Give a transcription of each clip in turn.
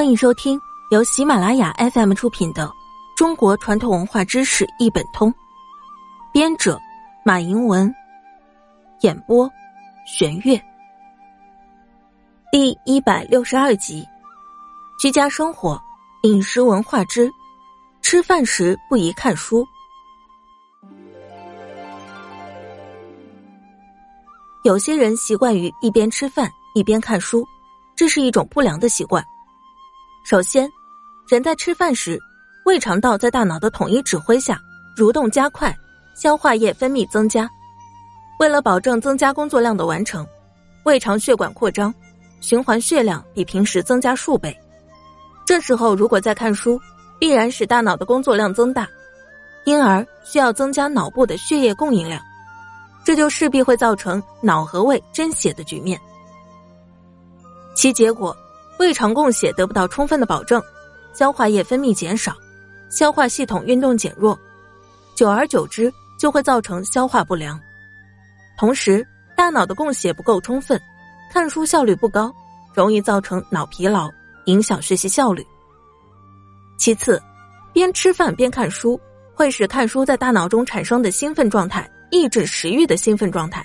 欢迎收听由喜马拉雅 FM 出品的《中国传统文化知识一本通》，编者马迎文，演播玄月。第一百六十二集：居家生活饮食文化之吃饭时不宜看书。有些人习惯于一边吃饭一边看书，这是一种不良的习惯。首先，人在吃饭时，胃肠道在大脑的统一指挥下蠕动加快，消化液分泌增加。为了保证增加工作量的完成，胃肠血管扩张，循环血量比平时增加数倍。这时候如果在看书，必然使大脑的工作量增大，因而需要增加脑部的血液供应量，这就势必会造成脑和胃争血的局面。其结果。胃肠供血得不到充分的保证，消化液分泌减少，消化系统运动减弱，久而久之就会造成消化不良。同时，大脑的供血不够充分，看书效率不高，容易造成脑疲劳，影响学习效率。其次，边吃饭边看书会使看书在大脑中产生的兴奋状态抑制食欲的兴奋状态，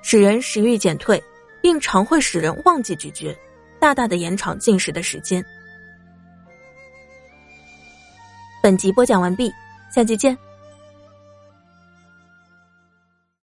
使人食欲减退，并常会使人忘记咀嚼。大大的延长进食的时间。本集播讲完毕，下集见。